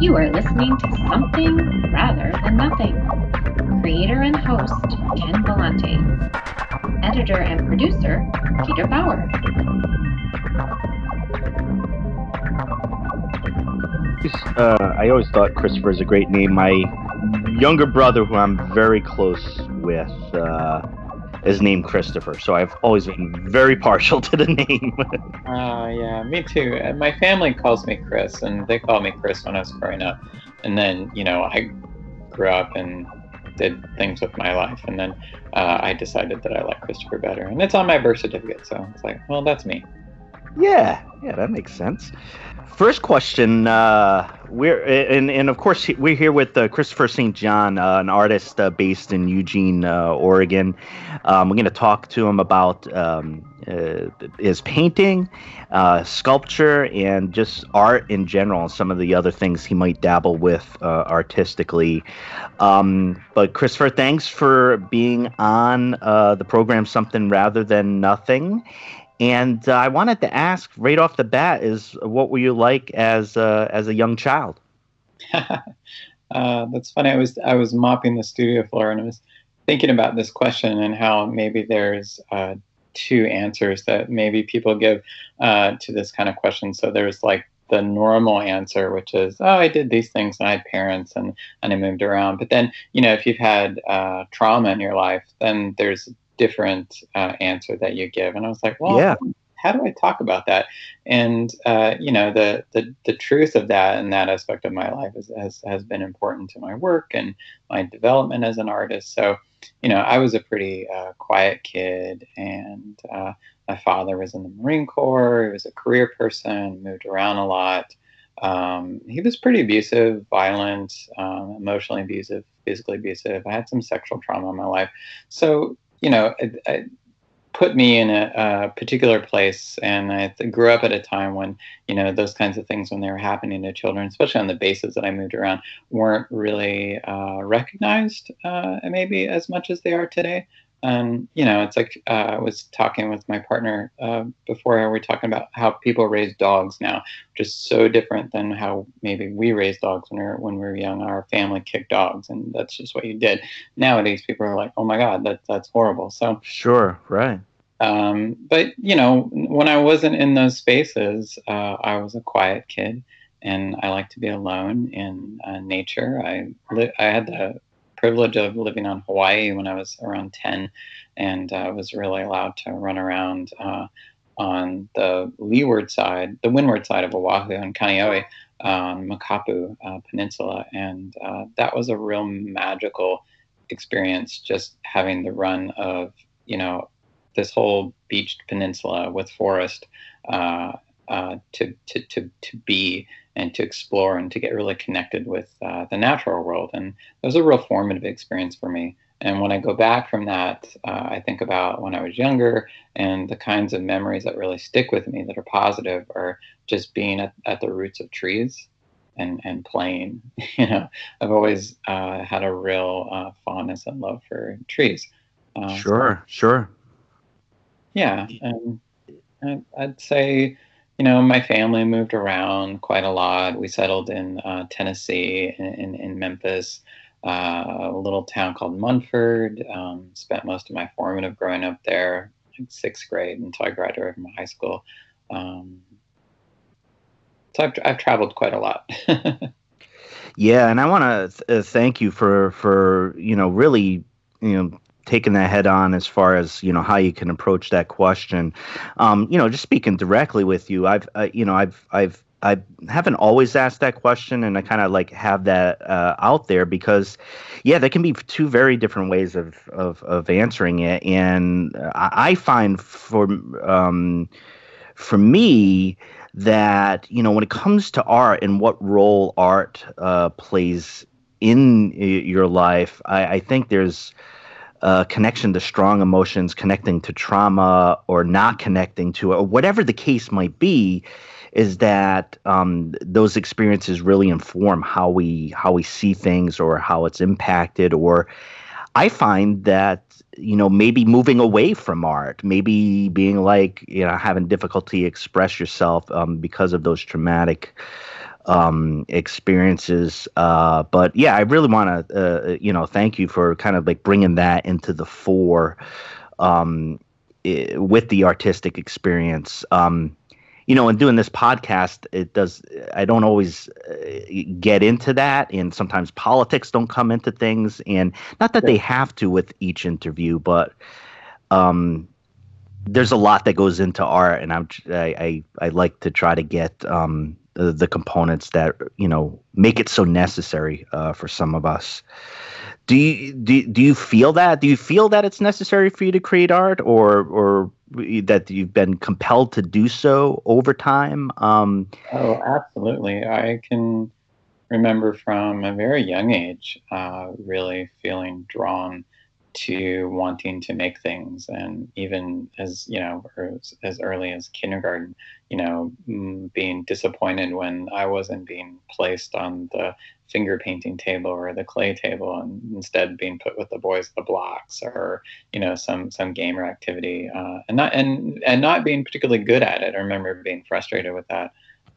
You are listening to Something Rather Than Nothing. Creator and host Ken Vellante. Editor and producer Peter Bauer. Uh, I always thought Christopher is a great name. My younger brother, who I'm very close with, uh, is named Christopher, so I've always been very partial to the name. uh, yeah, me too. And my family calls me Chris, and they called me Chris when I was growing up. And then, you know, I grew up and did things with my life, and then uh, I decided that I like Christopher better, and it's on my birth certificate. So it's like, well, that's me. Yeah, yeah, that makes sense. First question. Uh, we're and and of course we're here with uh, Christopher St. John, uh, an artist uh, based in Eugene, uh, Oregon. Um, we're going to talk to him about um, uh, his painting, sculpture, and just art in general, and some of the other things he might dabble with artistically. Um, but Christopher, thanks for being on the program. Something rather than nothing. And uh, I wanted to ask right off the bat: is what were you like as uh, as a young child? uh, that's funny. I was I was mopping the studio floor and I was thinking about this question and how maybe there's uh, two answers that maybe people give uh, to this kind of question. So there's like the normal answer, which is, oh, I did these things and I had parents and, and I moved around. But then, you know, if you've had uh, trauma in your life, then there's different uh, answer that you give. And I was like, well, yeah. how do I talk about that? And uh, you know, the, the the truth of that and that aspect of my life is, has has been important to my work and my development as an artist. So, you know, I was a pretty uh, quiet kid, and uh, my father was in the Marine Corps. He was a career person, moved around a lot. Um, he was pretty abusive, violent, um, emotionally abusive, physically abusive. I had some sexual trauma in my life. So you know, it, it put me in a, a, particular place. And I grew up at a time when, you know, those kinds of things, when they were happening to children, especially on the bases that I moved around, weren't really uh, recognized uh, maybe as much as they are today. And, you know, it's like uh, I was talking with my partner uh, before we were talking about how people raise dogs now, just so different than how maybe we raised dogs when we were, when we were young. Our family kicked dogs, and that's just what you did. Nowadays, people are like, oh my God, that, that's horrible. So, sure, right. Um, but, you know, when I wasn't in those spaces, uh, I was a quiet kid and I like to be alone in uh, nature. I li- I had the privilege of living on Hawaii when I was around 10 and uh, was really allowed to run around uh, on the leeward side, the windward side of Oahu and Kaneohe on Mokapu uh, Peninsula. And uh, that was a real magical experience just having the run of, you know, this whole beached peninsula with forest uh, uh, to, to, to, to be and to explore and to get really connected with uh, the natural world. And that was a real formative experience for me. And when I go back from that, uh, I think about when I was younger and the kinds of memories that really stick with me that are positive are just being at, at the roots of trees and, and playing. You know, I've always uh, had a real uh, fondness and love for trees. Uh, sure, so, sure. Yeah. And I'd say you know, my family moved around quite a lot. We settled in uh, Tennessee, in, in, Memphis, uh, a little town called Munford. Um, spent most of my formative growing up there, like sixth grade until I graduated from high school. Um, so I've, I've traveled quite a lot. yeah, and I want to th- uh, thank you for for you know really you know taking that head on as far as you know how you can approach that question. Um, you know, just speaking directly with you, I've uh, you know I've I've I haven't always asked that question, and I kind of like have that uh, out there because, yeah, there can be two very different ways of of, of answering it, and I find for um, for me that you know when it comes to art and what role art uh, plays in your life, I, I think there's uh, connection to strong emotions, connecting to trauma, or not connecting to it, or whatever the case might be, is that um, those experiences really inform how we how we see things or how it's impacted. Or I find that you know maybe moving away from art, maybe being like you know having difficulty express yourself um, because of those traumatic um, experiences. Uh, but yeah, I really want to, uh, you know, thank you for kind of like bringing that into the fore um, with the artistic experience. Um, you know, in doing this podcast, it does. I don't always uh, get into that, and sometimes politics don't come into things, and not that they have to with each interview, but um, there's a lot that goes into art, and I'm I I, I like to try to get um, the, the components that you know make it so necessary uh, for some of us. Do you do, do you feel that? Do you feel that it's necessary for you to create art, or or that you've been compelled to do so over time? Um, oh, absolutely. I can remember from a very young age uh, really feeling drawn to wanting to make things. And even as you know as, as early as kindergarten you know mm, being disappointed when i wasn't being placed on the finger painting table or the clay table and instead being put with the boys the blocks or you know some some gamer activity uh, and not and and not being particularly good at it. I remember being frustrated with that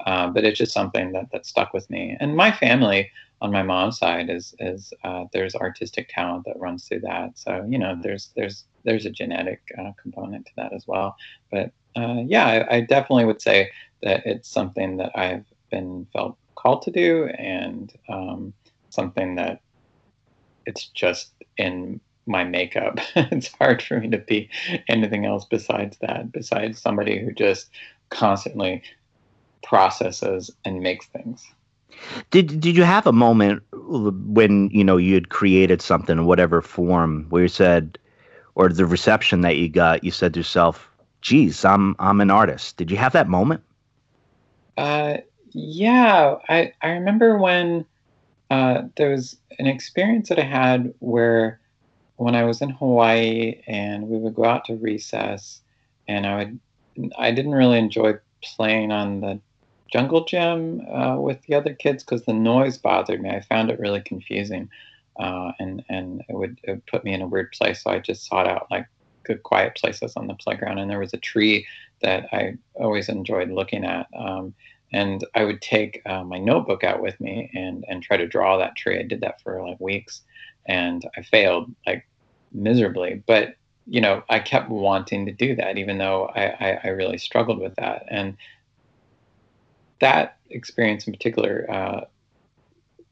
uh, but it's just something that that stuck with me. And my family on my mom's side is is uh, there's artistic talent that runs through that. So you know there's there's there's a genetic uh, component to that as well. But uh, yeah, I, I, definitely would say that it's something that I've been felt called to do, and um, something that it's just in my makeup. it's hard for me to be anything else besides that. Besides somebody who just constantly processes and makes things. Did did you have a moment when you know you had created something in whatever form where you said, or the reception that you got, you said to yourself, "Geez, I'm I'm an artist." Did you have that moment? Uh, yeah, I I remember when uh, there was an experience that I had where when I was in Hawaii and we would go out to recess, and I would I didn't really enjoy playing on the jungle gym uh, with the other kids because the noise bothered me. I found it really confusing, uh, and and it would, it would, put me in a weird place. So I just sought out like good quiet places on the playground. And there was a tree that I always enjoyed looking at. Um, and I would take uh, my notebook out with me and and try to draw that tree. I did that for like weeks, and I failed like miserably. But you know, I kept wanting to do that, even though I, I, I really struggled with that. And that experience in particular uh,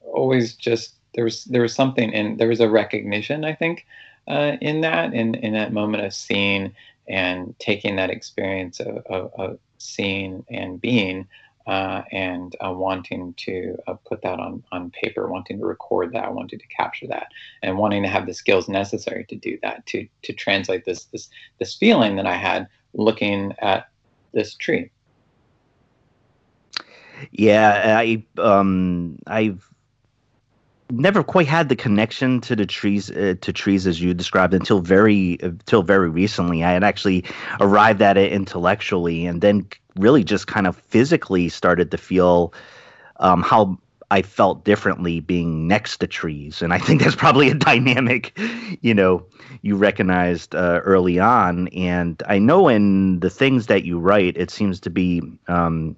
always just there was there was something and there was a recognition I think uh, in that in in that moment of seeing and taking that experience of, of, of seeing and being uh, and uh, wanting to uh, put that on, on paper, wanting to record that, wanting to capture that, and wanting to have the skills necessary to do that, to to translate this this this feeling that I had looking at this tree. Yeah, I um I've never quite had the connection to the trees uh, to trees as you described until very until very recently. I had actually arrived at it intellectually and then really just kind of physically started to feel um, how I felt differently being next to trees, and I think that's probably a dynamic, you know, you recognized uh, early on. And I know in the things that you write, it seems to be um,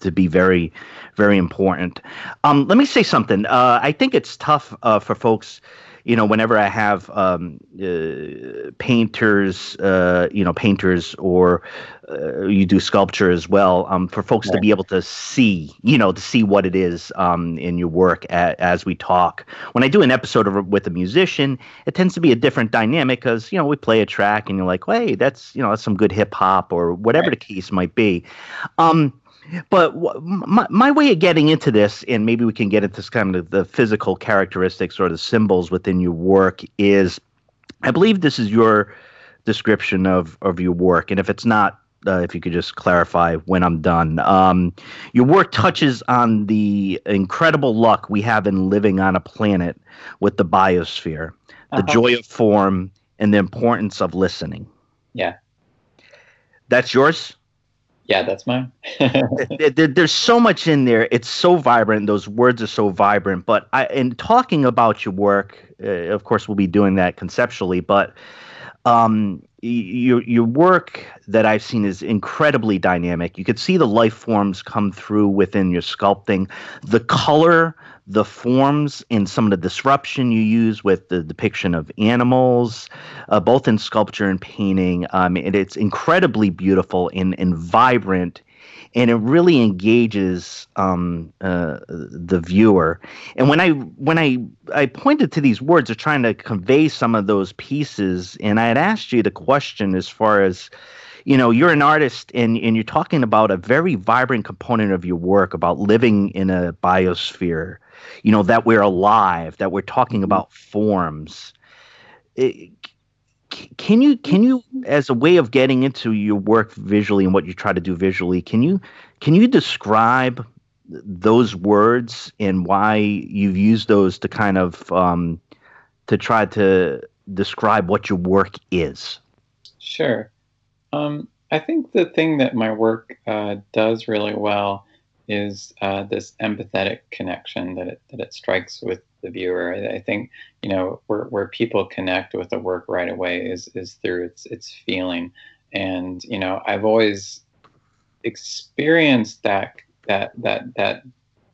to be very, very important. Um, let me say something. Uh, I think it's tough uh, for folks you know, whenever I have um, uh, painters, uh, you know, painters or uh, you do sculpture as well, um, for folks to be able to see, you know, to see what it is um, in your work a, as we talk. When I do an episode of, with a musician, it tends to be a different dynamic because, you know, we play a track and you're like, hey, that's, you know, that's some good hip hop or whatever right. the case might be. Um, but my, my way of getting into this, and maybe we can get into kind of the physical characteristics or the symbols within your work, is I believe this is your description of, of your work. And if it's not, uh, if you could just clarify when I'm done. Um, your work touches on the incredible luck we have in living on a planet with the biosphere, the uh-huh. joy of form, and the importance of listening. Yeah. That's yours? Yeah, that's mine. there, there's so much in there. It's so vibrant. Those words are so vibrant. But I, in talking about your work, uh, of course, we'll be doing that conceptually. But um, your your work that I've seen is incredibly dynamic. You could see the life forms come through within your sculpting, the color, the forms, and some of the disruption you use with the depiction of animals, uh, both in sculpture and painting. Um, and it's incredibly beautiful and, and vibrant and it really engages um, uh, the viewer. And when I when I I pointed to these words of trying to convey some of those pieces, and I had asked you the question as far as you know you're an artist and, and you're talking about a very vibrant component of your work about living in a biosphere you know that we're alive that we're talking about forms. It, can you can you as a way of getting into your work visually and what you try to do visually can you can you describe those words and why you've used those to kind of um, to try to describe what your work is? Sure. Um, i think the thing that my work uh, does really well is uh, this empathetic connection that it, that it strikes with the viewer. I, I, think you know where, where people connect with the work right away is is through its its feeling, and you know I've always experienced that that that that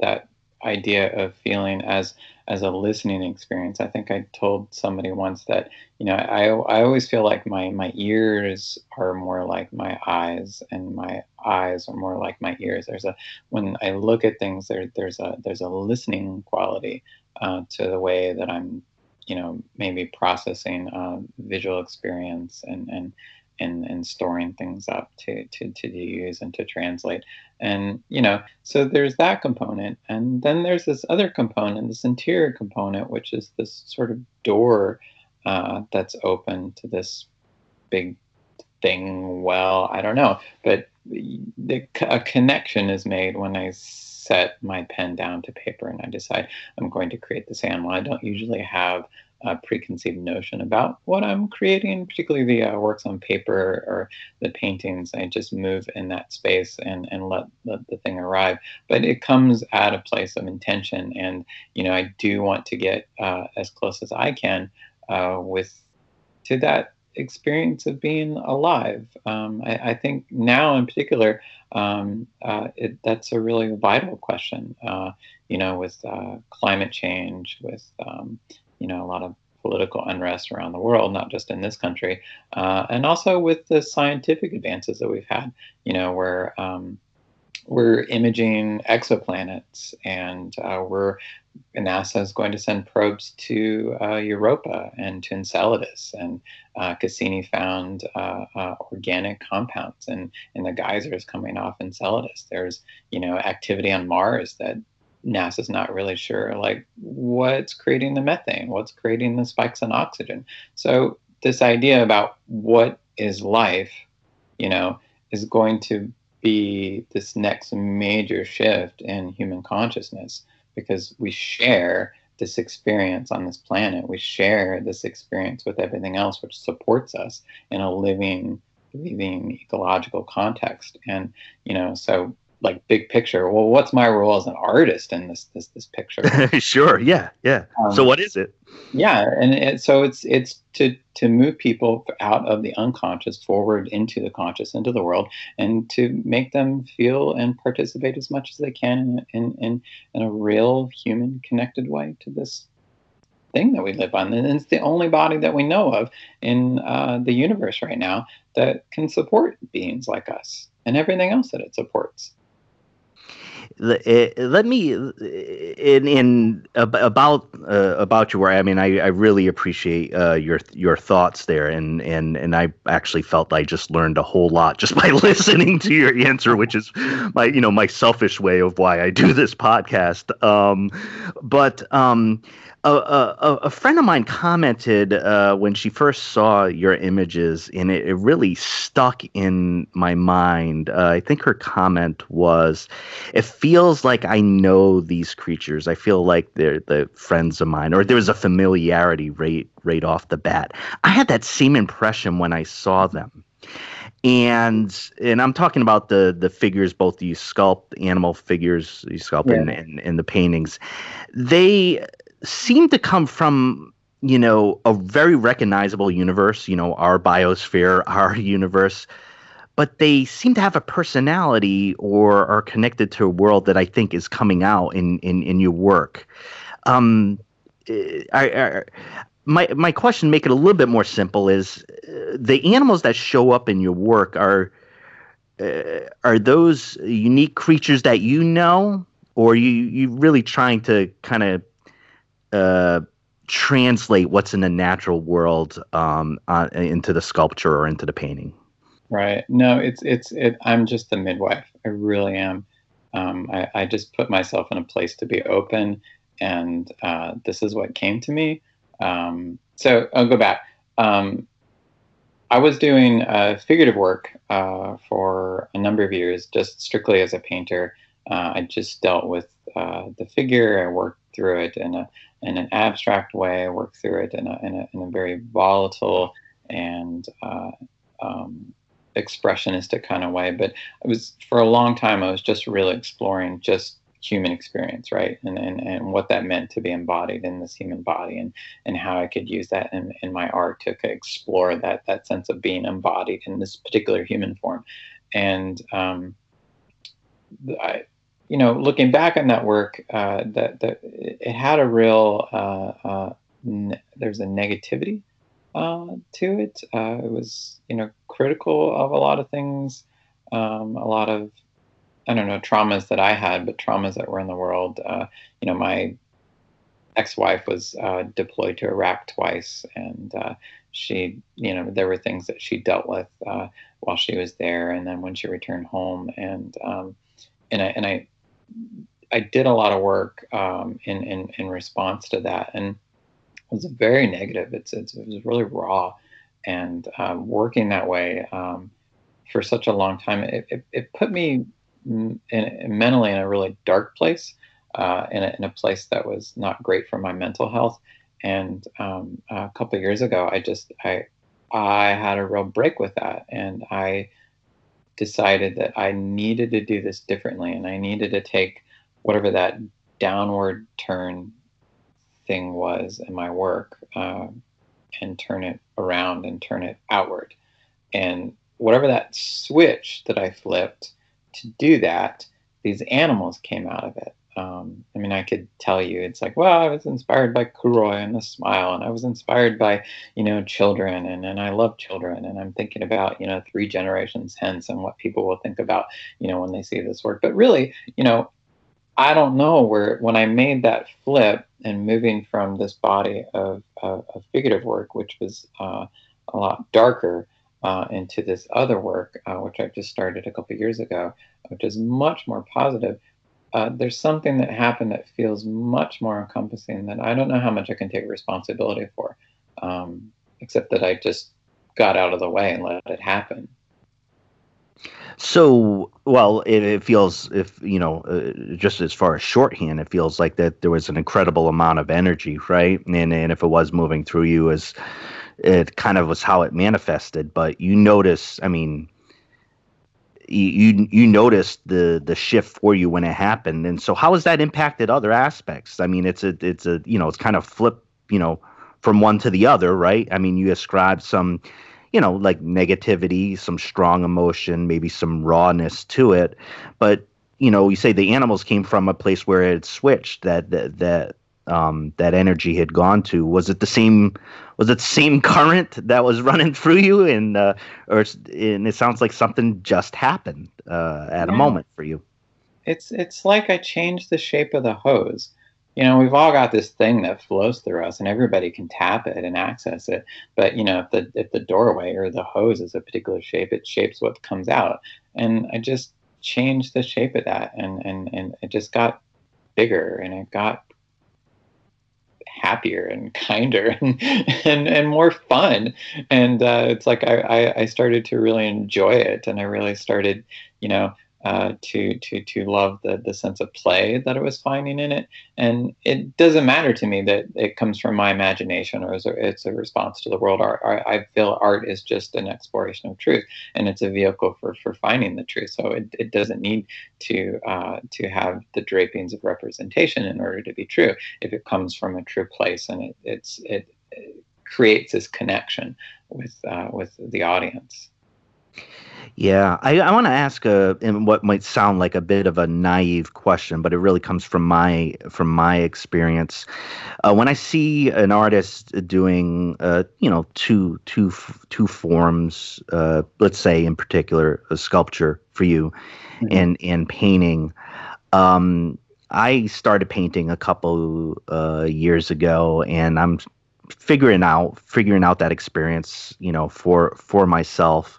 that idea of feeling as as a listening experience. I think I told somebody once that you know I I always feel like my my ears are more like my eyes and my eyes are more like my ears. There's a when I look at things there there's a there's a listening quality uh, to the way that I'm you know maybe processing visual experience and and and, and storing things up to, to, to use and to translate. And, you know, so there's that component. And then there's this other component, this interior component, which is this sort of door uh, that's open to this big thing. Well, I don't know, but the, a connection is made when I set my pen down to paper and I decide I'm going to create this animal. I don't usually have a preconceived notion about what I'm creating, particularly the uh, works on paper or the paintings. I just move in that space and, and let, let the thing arrive. But it comes at a place of intention. And, you know, I do want to get uh, as close as I can uh, with to that experience of being alive. Um, I, I, think now in particular, um, uh, it, that's a really vital question. Uh, you know, with uh, climate change, with um, you know a lot of political unrest around the world, not just in this country, uh, and also with the scientific advances that we've had. You know, where um, we're imaging exoplanets, and uh, we're NASA is going to send probes to uh, Europa and to Enceladus, and uh, Cassini found uh, uh, organic compounds in, in the geysers coming off Enceladus. There's you know activity on Mars that NASA's not really sure, like what's creating the methane, what's creating the spikes in oxygen. So this idea about what is life, you know, is going to be this next major shift in human consciousness because we share this experience on this planet. We share this experience with everything else, which supports us in a living, breathing ecological context. And, you know, so like big picture. Well what's my role as an artist in this this this picture? Sure yeah yeah. Um, so what is it? Yeah and it, so it's it's to to move people out of the unconscious forward into the conscious into the world and to make them feel and participate as much as they can in in, in a real human connected way to this thing that we live on. And it's the only body that we know of in uh, the universe right now that can support beings like us and everything else that it supports Eh, let me in in about uh, about your work. I mean, I, I really appreciate uh, your your thoughts there, and and and I actually felt I just learned a whole lot just by listening to your answer, which is my you know my selfish way of why I do this podcast. Um, but um, a, a, a, friend of mine commented uh, when she first saw your images, and it, it really stuck in my mind. Uh, I think her comment was, "It feels like I know these creatures. I feel like they're the friends of mine, or there was a familiarity right right off the bat." I had that same impression when I saw them and and I'm talking about the the figures, both the sculpt animal figures, you sculpt yeah. and, and, and the paintings. They seem to come from you know, a very recognizable universe, you know, our biosphere, our universe, but they seem to have a personality or are connected to a world that I think is coming out in in, in your work. Um, I, I, my my question, make it a little bit more simple, is uh, the animals that show up in your work are uh, are those unique creatures that you know, or you you really trying to kind of uh, translate what's in the natural world um, uh, into the sculpture or into the painting? Right. No, it's it's it. I'm just the midwife. I really am. Um, I, I just put myself in a place to be open, and uh, this is what came to me. Um, so I'll go back. Um, I was doing uh, figurative work uh, for a number of years, just strictly as a painter. Uh, I just dealt with uh, the figure. I worked through it in a in an abstract way. work through it in a in a, in a very volatile and uh, um, expressionistic kind of way. But it was for a long time. I was just really exploring just human experience, right? And, and, and what that meant to be embodied in this human body and, and how I could use that in, in my art to explore that, that sense of being embodied in this particular human form. And, um, I, you know, looking back on that work, uh, that, that it had a real, uh, uh, ne- there's a negativity uh, to it. Uh, it was, you know, critical of a lot of things, um, a lot of, I don't know, traumas that I had, but traumas that were in the world. Uh, you know, my ex-wife was deployed to Iraq twice, and she, you know, there were things that she dealt with while she was there, and then when she returned home, and um, and I and I. I did a lot of work um, in, in in response to that, and it was very negative. It's, it's it was really raw, and um, working that way um, for such a long time, it, it, it put me in, in, mentally in a really dark place, uh, in, a, in a place that was not great for my mental health. And um, a couple years ago, I just I I had a real break with that, and I decided that I needed to do this differently, and I needed to take whatever that downward turn thing was in my work uh, and turn it around and turn it outward. And whatever that switch that I flipped to do that, these animals came out of it. Um, I mean, I could tell you, it's like, well, I was inspired by kouroi and the smile, and I was inspired by, you know, children, and, and I love children, and I'm thinking about, you know, three generations hence and what people will think about, you know, when they see this work. But really, you know, I don't know where when I made that flip and moving from this body of, of, of figurative work, which was uh, a lot darker, uh, into this other work, uh, which I just started a couple years ago, which is much more positive. Uh, there's something that happened that feels much more encompassing that I don't know how much I can take responsibility for, um, except that I just got out of the way and let it happen. So, well, it, it, feels if you know, uh, just as far as shorthand, it feels like that there was an incredible amount of energy, right? And and if it was moving through you, as it kind of was how it manifested. But you notice, I mean, you you, noticed the the shift for you when it happened, and so how has that impacted other aspects? I mean, it's a it's a you know, it's kind of flip, you know, from one to the other, right? I mean, you ascribe some you know, like negativity, some strong emotion, maybe some rawness to it. But you know, you say the animals came from a place where it switched that that that um, that energy had gone to. Was it the same? Was it the same current that was running through you? And uh, or and it sounds like something just happened uh, at yeah. a moment for you. It's it's like I changed the shape of the hose you know we've all got this thing that flows through us and everybody can tap it and access it but you know if the if the doorway or the hose is a particular shape it shapes what comes out and i just changed the shape of that and and and it just got bigger and it got happier and kinder and and, and more fun. And uh, it's like I, I i started to really enjoy it. And i really started you know uh, to to to love the the sense of play that I was finding in it. And it doesn't matter to me that it comes from my imagination or it's a response to the world. Art, I feel art is just an exploration of truth, and it's a vehicle for for finding the truth. So it, it doesn't need to uh, to have the drapings of representation in order to be true. If it comes from a true place and it, it's it creates this connection with uh, with the audience. Yeah, I, I want to ask a what might sound like a bit of a naive question, but it really comes from my from my experience. Uh, when I see an artist doing, uh, you know, two two two forms, uh, let's say in particular a sculpture for you, mm-hmm. and and painting. Um, I started painting a couple uh, years ago, and I'm figuring out figuring out that experience, you know, for for myself.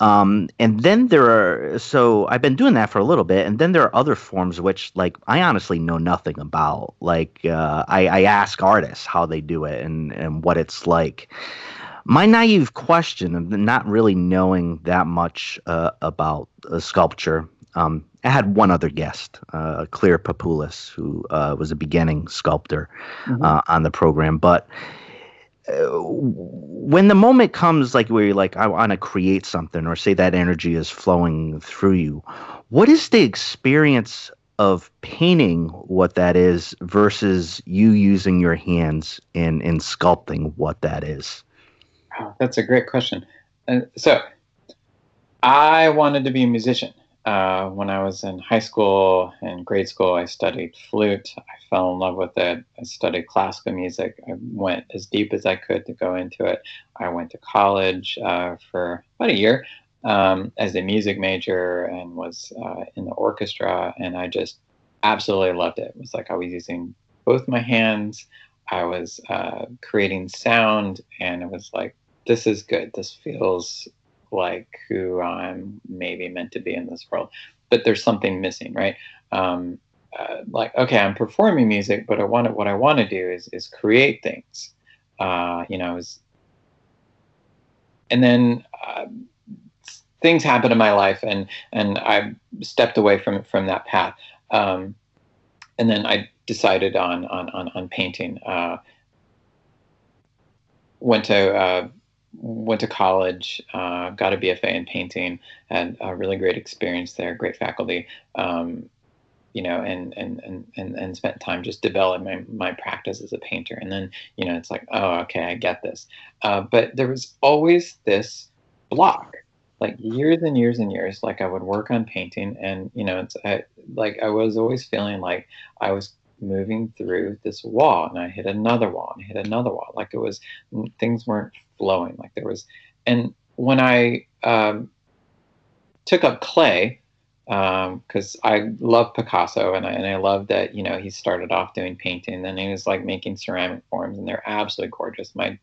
Um, and then there are so I've been doing that for a little bit, and then there are other forms which like I honestly know nothing about. Like uh, I, I ask artists how they do it and and what it's like. My naive question of not really knowing that much uh, about a sculpture. Um, I had one other guest, uh, Claire Papoulis, who uh, was a beginning sculptor mm-hmm. uh, on the program. But when the moment comes like where you're like i want to create something or say that energy is flowing through you what is the experience of painting what that is versus you using your hands in in sculpting what that is? Oh, that's a great question. Uh, so i wanted to be a musician uh, when I was in high school and grade school, I studied flute. I fell in love with it. I studied classical music. I went as deep as I could to go into it. I went to college uh, for about a year um, as a music major and was uh, in the orchestra. And I just absolutely loved it. It was like I was using both my hands. I was uh, creating sound, and it was like, this is good. This feels like who I'm maybe meant to be in this world. But there's something missing, right? Um, uh, like, okay, I'm performing music, but I want what I want to do is is create things. Uh, you know, is, and then uh, things happen in my life, and and I stepped away from from that path. Um, and then I decided on on on, on painting. Uh, went to uh, went to college, uh, got a BFA in painting, and a really great experience there, great faculty, um, you know, and, and, and, and, and spent time just developing my, my practice as a painter. And then, you know, it's like, oh, okay, I get this. Uh, but there was always this block, like years and years and years, like I would work on painting and, you know, it's I, like I was always feeling like I was moving through this wall and I hit another wall and hit another wall. Like it was, things weren't flowing. Like there was, and when I um, took up clay, because um, I love Picasso and I, and I love that, you know, he started off doing painting and he was like making ceramic forms and they're absolutely gorgeous. My,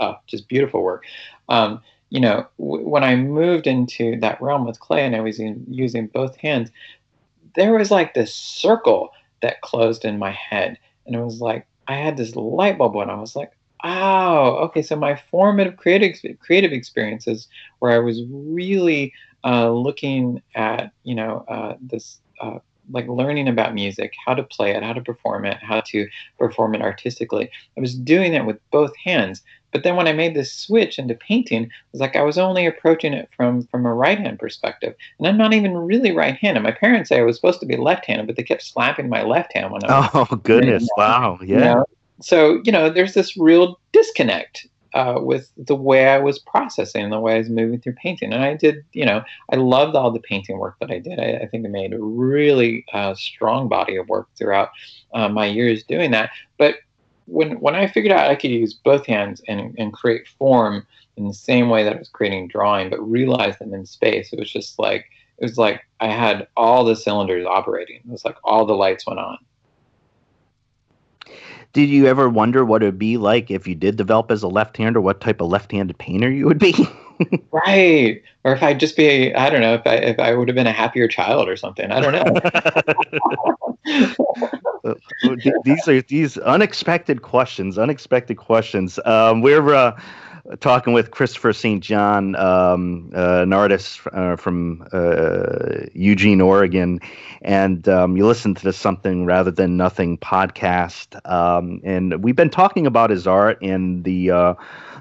oh, just beautiful work. Um, you know, w- when I moved into that realm with clay and I was in, using both hands, there was like this circle that closed in my head. And it was like, I had this light bulb and I was like, oh, okay. So my formative creative, creative experiences where I was really uh, looking at, you know, uh, this, uh, like learning about music, how to play it, how to perform it, how to perform it artistically. I was doing it with both hands. But then when I made this switch into painting, it was like I was only approaching it from from a right hand perspective, and I'm not even really right handed. My parents say I was supposed to be left handed, but they kept slapping my left hand when I was. Oh goodness! Wow! Yeah. You know? So you know, there's this real disconnect uh, with the way I was processing, and the way I was moving through painting. And I did, you know, I loved all the painting work that I did. I, I think I made a really uh, strong body of work throughout uh, my years doing that. But when when I figured out I could use both hands and, and create form in the same way that I was creating drawing, but realize them in space, it was just like it was like I had all the cylinders operating. It was like all the lights went on. Did you ever wonder what it would be like if you did develop as a left-hander? What type of left-handed painter you would be? right, or if I'd just be, I don't know, if I if I would have been a happier child or something. I don't know. these are these unexpected questions. Unexpected questions. Um, we're. Uh, talking with Christopher St. John, um, uh, an artist uh, from uh, Eugene, Oregon, and um, you listen to the Something Rather Than Nothing podcast. Um, and we've been talking about his art and the uh,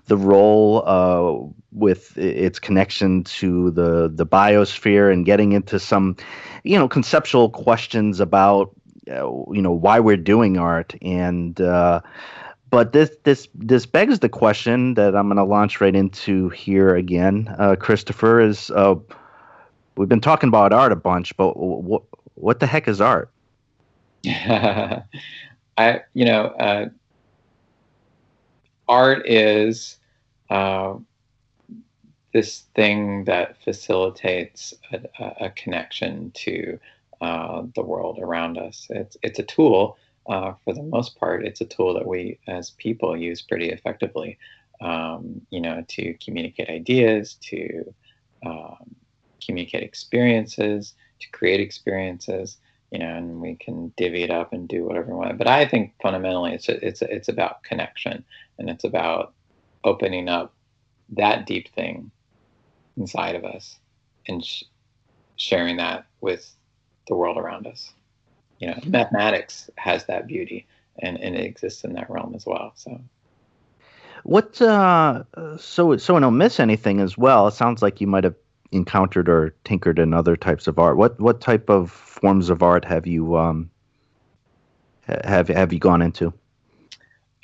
the role uh, with its connection to the the biosphere and getting into some, you know, conceptual questions about, uh, you know, why we're doing art and but this this this begs the question that I'm going to launch right into here again, uh, Christopher. Is uh, we've been talking about art a bunch, but what what the heck is art? I you know uh, art is uh, this thing that facilitates a, a connection to uh, the world around us. It's it's a tool uh, for the most part, it's a tool that we as people use pretty effectively, um, you know, to communicate ideas, to um, communicate experiences, to create experiences, you know, and we can divvy it up and do whatever we want. But I think fundamentally, it's it's it's about connection, and it's about opening up that deep thing inside of us and sh- sharing that with the world around us you know mathematics has that beauty and, and it exists in that realm as well so. What uh so so I don't miss anything as well. It sounds like you might have encountered or tinkered in other types of art. What what type of forms of art have you um have have you gone into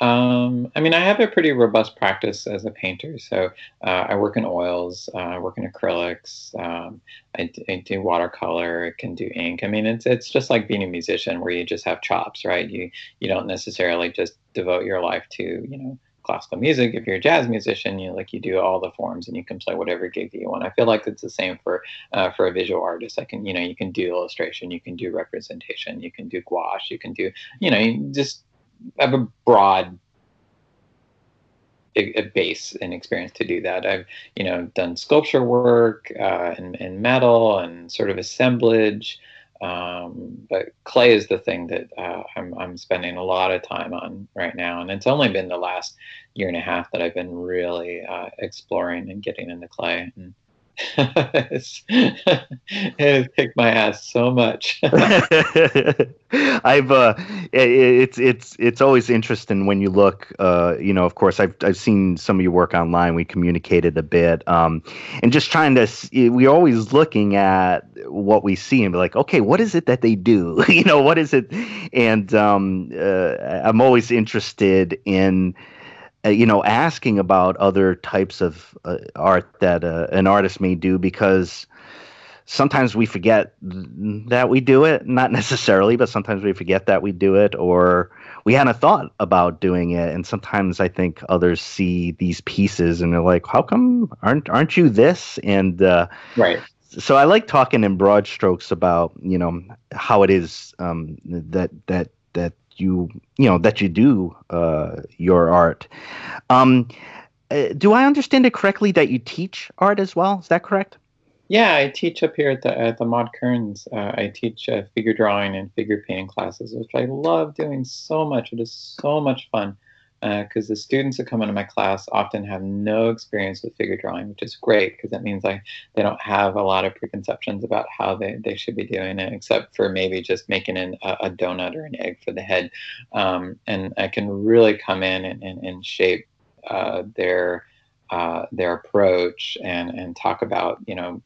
um, I mean, I have a pretty robust practice as a painter. So uh, I work in oils, uh, I work in acrylics, um, I, do watercolor, I can do ink. I mean, it's it's just like being a musician where you just have chops, right? You you don't necessarily just devote your life to you know classical music. If you're a jazz musician, you like you do all the forms and you can play whatever gig you want. I feel like it's the same for uh, for a visual artist. I can you know you can do illustration, you can do representation, you can do gouache, you can do you know just have a broad a base and experience to do that. I've you know done sculpture work uh, and, and metal and sort of assemblage, um, but clay is the thing that uh, I'm I'm spending a lot of time on right now, and it's only been the last year and a half that I've been really uh, exploring and getting into clay. And it kicked my ass so much. I've uh, it's it's it's always interesting when you look. Uh, you know, of course, I've I've seen some of your work online. We communicated a bit, um, and just trying to. We're always looking at what we see and be like, okay, what is it that they do? you know, what is it? And um, uh, I'm always interested in you know, asking about other types of uh, art that uh, an artist may do because sometimes we forget that we do it, not necessarily, but sometimes we forget that we do it or we hadn't thought about doing it. And sometimes I think others see these pieces and they're like, how come aren't, aren't you this? And, uh, right. So I like talking in broad strokes about, you know, how it is um, that, that, that you you know that you do uh, your art. Um, uh, do I understand it correctly that you teach art as well? Is that correct? Yeah, I teach up here at the at the Maude Kerns. Uh, I teach uh, figure drawing and figure painting classes, which I love doing so much. It is so much fun because uh, the students that come into my class often have no experience with figure drawing, which is great because that means like they don't have a lot of preconceptions about how they, they should be doing it, except for maybe just making an, a, a donut or an egg for the head. Um, and I can really come in and, and, and shape uh, their uh, their approach and and talk about you know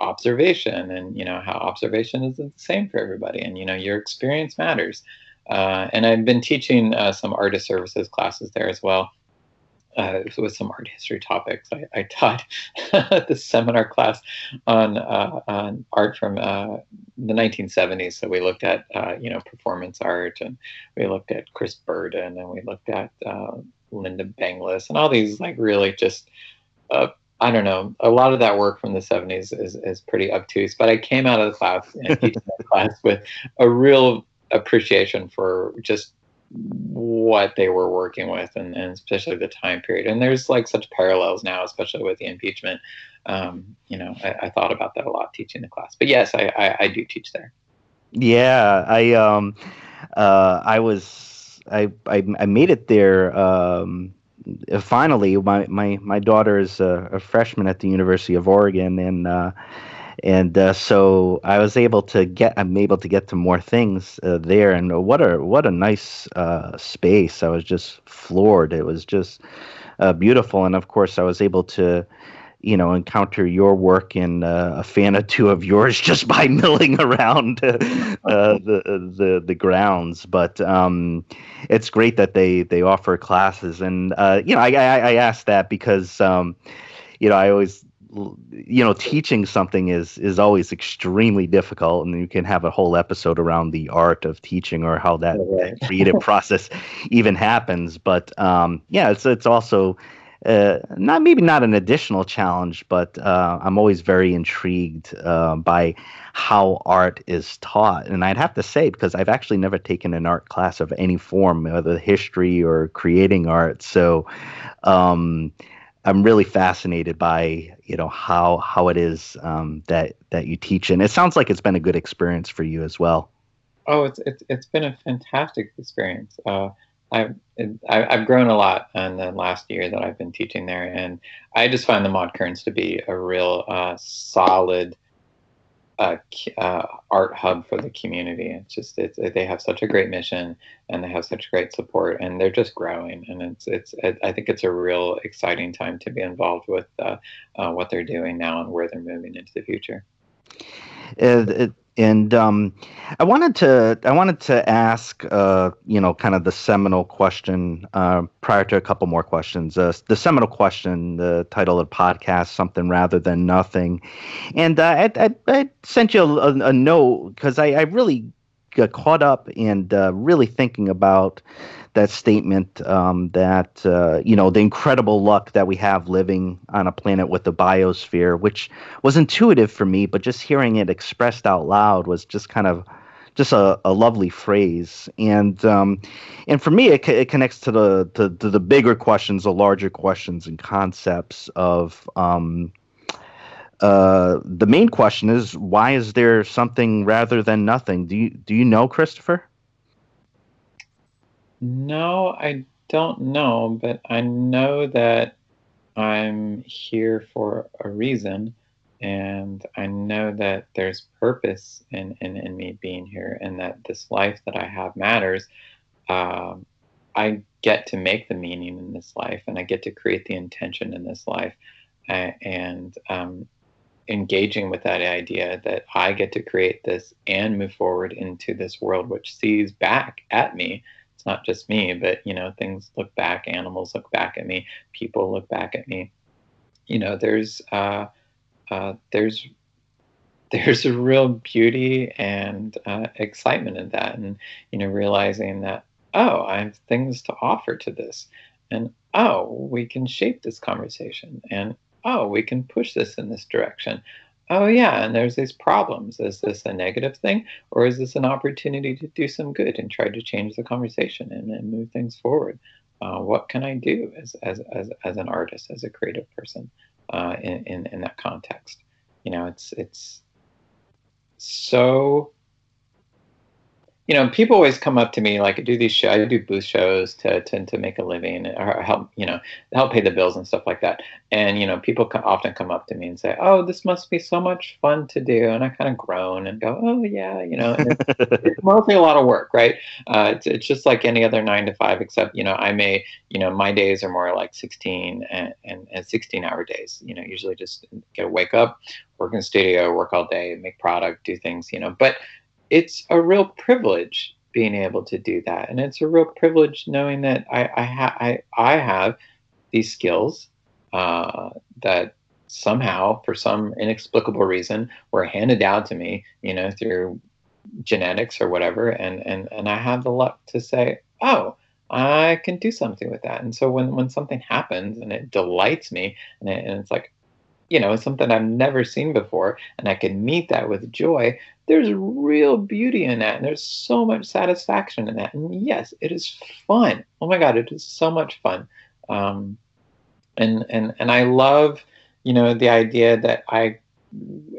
observation and you know how observation isn't the same for everybody and you know your experience matters uh, and I've been teaching uh, some artist services classes there as well. Uh, with some art history topics. I, I taught the seminar class on, uh, on art from uh, the 1970s. So we looked at, uh, you know, performance art and we looked at Chris Burden and we looked at Lynda Benglis and all these like really just, I don't know, a lot of that work from the 70s is, is pretty obtuse. But I came out of the class and teaching that class with a real appreciation for just what they were working with and, and especially the time period. And there's like such parallels now especially with the impeachment. Um, you know I, I, thought about that a lot teaching the class. But yes I, I, I do teach there. Yeah i um uh i was i i, I made it there um finally. My my my daughter is a, a freshman at the university of oregon and uh and uh, so I was able to get I'm able to get to more things uh, there, and what a what a nice uh, space! I was just floored. It was just uh, beautiful, and of course I was able to you know encounter your work and uh, a fan or two of yours just by milling around uh, the the the grounds. But um, it's great that they they offer classes, and uh, you know I, I I asked that because um, you know I always you know teaching something is is always extremely difficult and you can have a whole episode around the art of teaching or how that, that creative process even happens. But um, yeah it's it's also uh, not maybe not an additional challenge but uh, i'm always very intrigued uh, by how art is taught. And i'd have to say because i've actually never taken an art class of any form whether history or creating art. So um, I'm really fascinated by you know how how it is um, that that you teach, and it sounds like it's been a good experience for you as well. Oh, it's it's, it's been a fantastic experience. Uh, I've I've grown a lot in the last year that I've been teaching there, and I just find the Maude Kerns to be a real uh, solid uh, uh, art hub for the community. It's just it's they have such a great mission and they have such great support and they're just growing and it's it's I think it's a real exciting time to be involved with uh, uh what they're doing now and where they're moving into the future. It, it, and um, I wanted to I wanted to ask uh, you know kind of the seminal question uh, prior to a couple more questions. Uh, the seminal question, the title of the podcast, something rather than nothing, and uh, I, I, I, sent you a, a note because I, I, really got caught up in uh, really thinking about that statement um, that uh, you know the incredible luck that we have living on a planet with a biosphere, which was intuitive for me, but just hearing it expressed out loud was just kind of just a, a lovely phrase. And um, and for me, it, it connects to the, to, to the bigger questions, the larger questions and concepts of. Um, uh, the main question is why is there something rather than nothing? Do you do you know, Christopher? No, I don't know, but I know that I'm here for a reason. And I know that there's purpose in, in, in me being here and that this life that I have matters. Um, I get to make the meaning in this life and I get to create the intention in this life. And um, engaging with that idea that I get to create this and move forward into this world which sees back at me. It's not just me, but you know, things look back, animals look back at me, people look back at me. You know, there's uh, uh, there's there's a real beauty and uh, excitement in that, and you know, realizing that oh, I have things to offer to this, and oh, we can shape this conversation, and oh, we can push this in this direction. Oh yeah and there's these problems. Is this a negative thing or is this an opportunity to do some good and try to change the conversation and, and move things forward? Uh, what can i do as, as, as, as an artist as a creative person uh, in, in, in that context? You know it's it's so you know, people always come up to me like I do these shows, I do booth shows to, to to make a living or help, you know, help pay the bills and stuff like that. And you know, people often come up to me and say, "Oh, this must be so much fun to do," and I kind of groan and go, "Oh yeah," you know. It's, it's, mostly a lot of work, right? Uh, it's, it's just like any other nine to five, except you know, I may, you know, my days are more like 16 and, and, and 16 hour days. You know, usually just get wake up, work in studio, work all day, make product, do things, you know, but it's a real privilege being able to do that, and it's a real privilege knowing that I I, ha- I, I have these skills uh, that somehow, for some inexplicable reason, were handed down to me, you know, through genetics or whatever, and and and I have the luck to say, oh. I can do something with that. And so when, when something happens and it delights me and, it, and it's like, you know, something I've never seen before, and I can meet that with joy, there's real beauty in that. And there's so much satisfaction in that. And yes, it is fun. Oh my God, it is so much fun. Um, and, and, and I love, you know, the idea that I,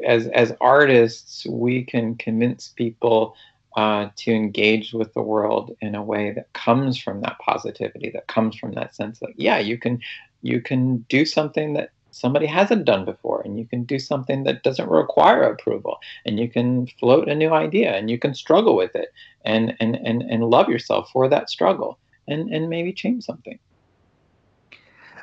as, as artists, we can convince people uh, to engage with the world in a way that comes from that positivity, that comes from that sense that, yeah, you can, you can do something that somebody hasn't done before and you can do something that doesn't require approval and you can float a new idea and you can struggle with it and and and, and love yourself for that struggle and and maybe change something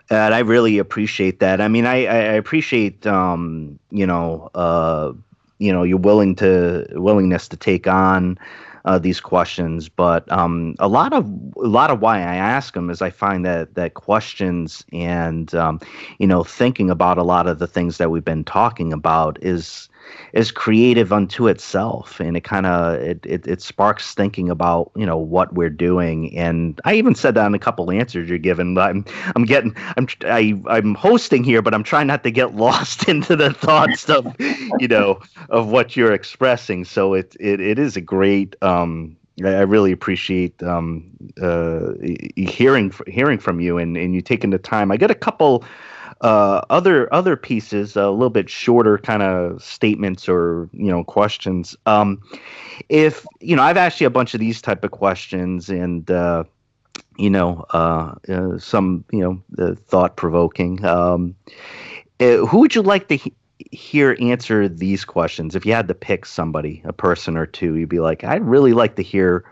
And I really appreciate that. I mean, I, I appreciate, um, you know, uh, you know, your willing to willingness to take on uh, these questions. But um, a lot of a lot of why I ask them is I find that that questions and um, you know thinking about a lot of the things that we've been talking about is is creative unto itself and it kind of it, it, it sparks thinking about you know what we're doing and i even said that in a couple answers you're given i'm i'm getting i'm I, i'm hosting here but i'm trying not to get lost into the thoughts of you know of what you're expressing so it it, it is a great um I really appreciate um, uh, hearing hearing from you and, and you taking the time. I got a couple uh, other other pieces, a little bit shorter kind of statements or you know questions. Um, if you know, I've asked you a bunch of these type of questions, and uh, you know, uh, uh some you know, thought provoking. Um, uh, who would you like to he- hear answer these questions? If you had to pick somebody, a person or two, you'd be like, I'd really like to hear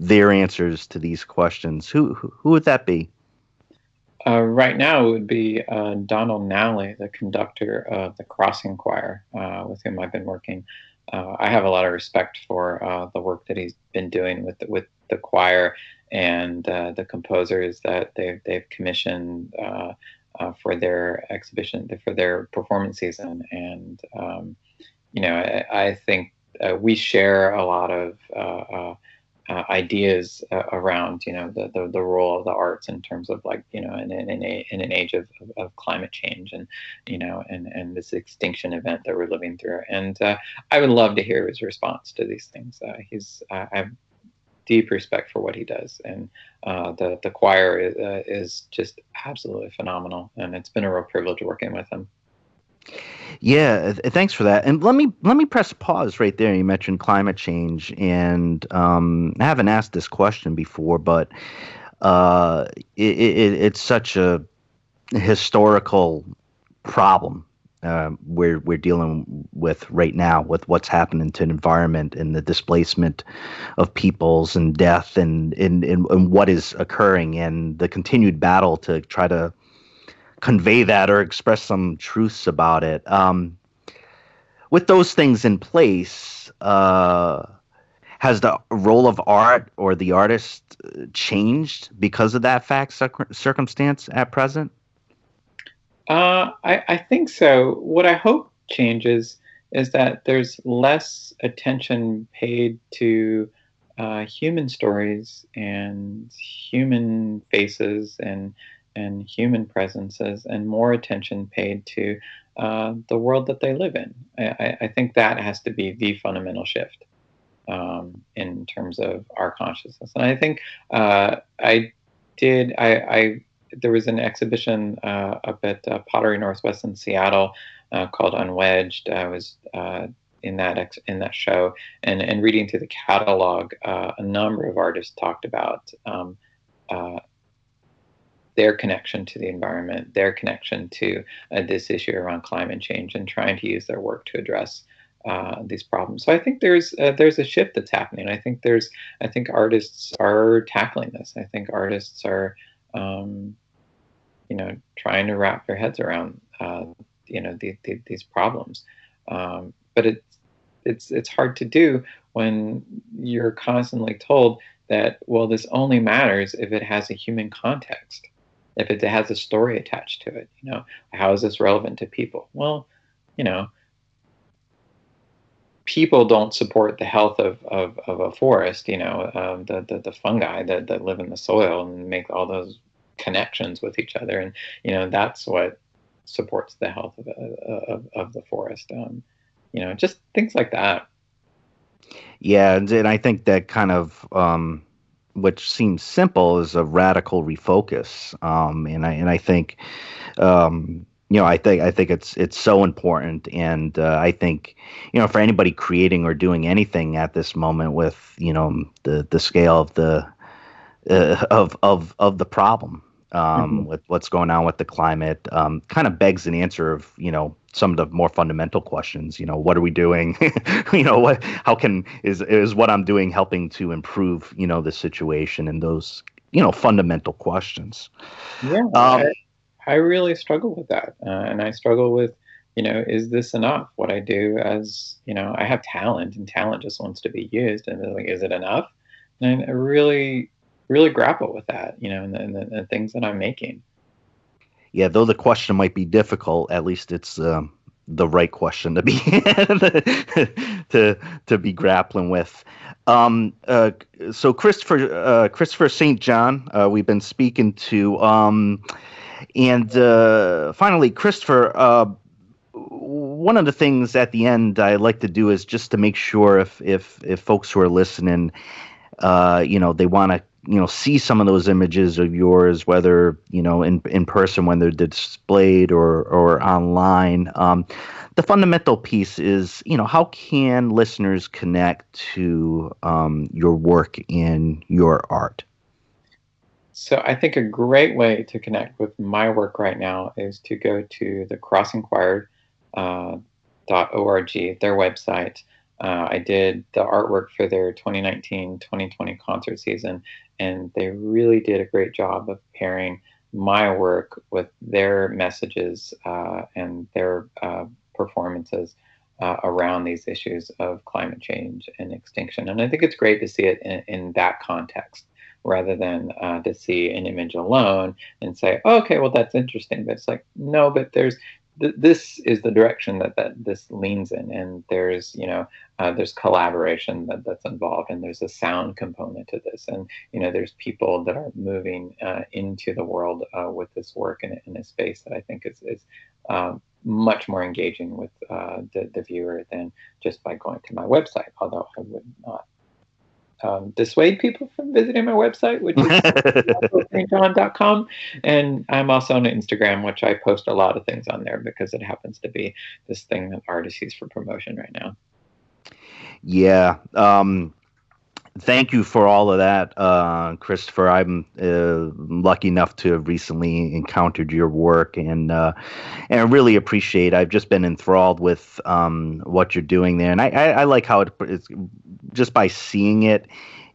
their answers to these questions. Who who would that be? Uh, right now, it would be uh, Donald Nally, the conductor of the Crossing Choir, uh, with whom I've been working. Uh, I have a lot of respect for uh, the work that he's been doing with the, with the choir and uh, the composers that they've they've commissioned for their exhibition for their performance season. And um, you know, I, I think we share a lot of uh, ideas uh, around you know the, the, the role of the arts in terms of like you know in, in, in, a, in an age of, of, of, climate change and you know and, and this extinction event that we're living through. And uh, I would love to hear his response to these things. Uh, he's I have deep respect for what he does. And uh, the the choir is, uh, is just absolutely phenomenal. And it's been a real privilege working with him. Yeah, thanks for that. And let me let me press pause right there. You mentioned climate change, and um, I haven't asked this question before, but uh, it, it, it's such a historical problem uh, we're we're dealing with right now with what's happening to the environment and the displacement of peoples and death and, and, and, and what is occurring and the continued battle to try to convey that or express some truths about it. Um, with those things in place, uh, has the role of art or the artist uh, changed because of that fact circumstance at present? Uh, I, I think so. What I hope changes is that there's less attention paid to uh, human stories and human faces and and human presences and more attention paid to uh, the world that they live in. I, I, think that has to be the fundamental shift um, in terms of our consciousness. And I think uh, I did, I, I, there was an exhibition uh, up at uh, Pottery Northwest in Seattle uh, called Unwedged. I was uh, in that ex- in that show and, and reading through the catalog, a number of artists talked about um, their connection to the environment, their connection to uh, this issue around climate change, and trying to use their work to address uh, these problems. So I think there's uh, there's a shift that's happening. I think there's I think artists are tackling this. I think artists are um, you know trying to wrap their heads around uh, you know the, the, these problems. Um, but it's it's it's hard to do when you're constantly told that well this only matters if it has a human context if it has a story attached to it you know how is this relevant to people? Well you know people don't support the health of, of, of a forest you know um, the, the, the fungi that, that live in the soil and make all those connections with each other. And you know that's what supports the health of, of, of the forest um, you know just things like that. Yeah and, and i think that kind of um, which seems simple, is a radical refocus. Um, and I and I think, um, you know, I think I think it's it's so important, and uh, I think, you know, for anybody creating or doing anything at this moment with you know the the scale of the uh, of of of the problem um, mm-hmm. with what's going on with the climate, um, kind of begs an answer of you know some of the more fundamental questions. You know, what are we doing? you know, what how can is is what I'm doing helping to improve you know the situation and those you know fundamental questions. Yeah, um, I, I really struggle with that, uh, and I struggle with you know, is this enough? What I do as, you know, I have talent and talent just wants to be used. And like, is it enough? And I really, really grapple with that, you know, and the, the, the things that I'm making. Yeah, though the question might be difficult, at least it's um, the right question to be to to be grappling with. Um, uh, so Christopher uh, Christopher St. John, uh, we've been speaking to, um, and uh, finally Christopher uh, one of the things at the end I like to do is just to make sure if if if folks who are listening, uh, you know, they want to you know see some of those images of yours, whether you know in in person when they're displayed or or online. Um, the fundamental piece is you know how can listeners connect to um, your work in your art. So I think a great way to connect with my work right now is to go to the Crossing Choir uh, .org, their website. Uh, I did the artwork for their 2019-2020 concert season, and they really did a great job of pairing my work with their messages uh, and their uh, performances uh, around these issues of climate change and extinction. And I think it's great to see it in, in that context rather than uh, to see an image alone and say, oh, okay, well, that's interesting. But it's like, no, but there's th- this is the direction that, that this leans in and there's you know uh, there's collaboration that, that's involved and there's a sound component to this. And you know there's people that are moving uh, into the world uh, with this work in, in a space that i think is, is um, much more engaging with uh, the, the viewer than just by going to my website although i would not um, dissuade people from visiting my website, which is stjohn.com. And I'm also on Instagram, which I post a lot of things on there because it happens to be this thing that artists use for promotion right now. Yeah. Um, thank you for all of that, uh, Christopher. I'm uh, lucky enough to have recently encountered your work, and uh, and I really appreciate. I've just been enthralled with um, what you're doing there, and I, I, I like how it, it's just by seeing it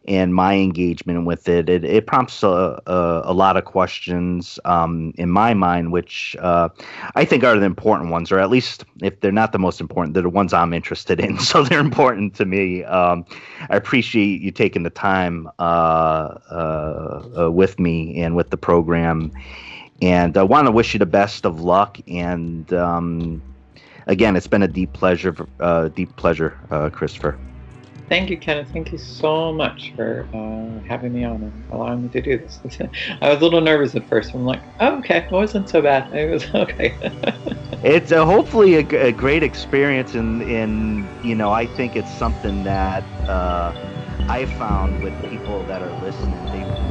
and my engagement with it, it, it prompts a, a, a, lot of questions um, in my mind, which uh, I think are the important ones, or at least if they're not the most important, they're the ones I'm interested in. So they're important to me. Um, I appreciate you taking the time uh, uh, uh with me and with the program. And I want to wish you the best of luck. And um, again, it's been a deep pleasure, uh, deep pleasure, uh, Christopher. Thank you, Kenneth. Thank you so much for uh, having me on and allowing me to do this. I was a little nervous at first. I'm like, oh, okay, it wasn't so bad. It was okay. it's a, hopefully a, a, great experience, and you know, I think it's something that uh, I found with people that are listening. They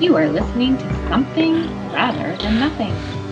You are listening to something rather than nothing.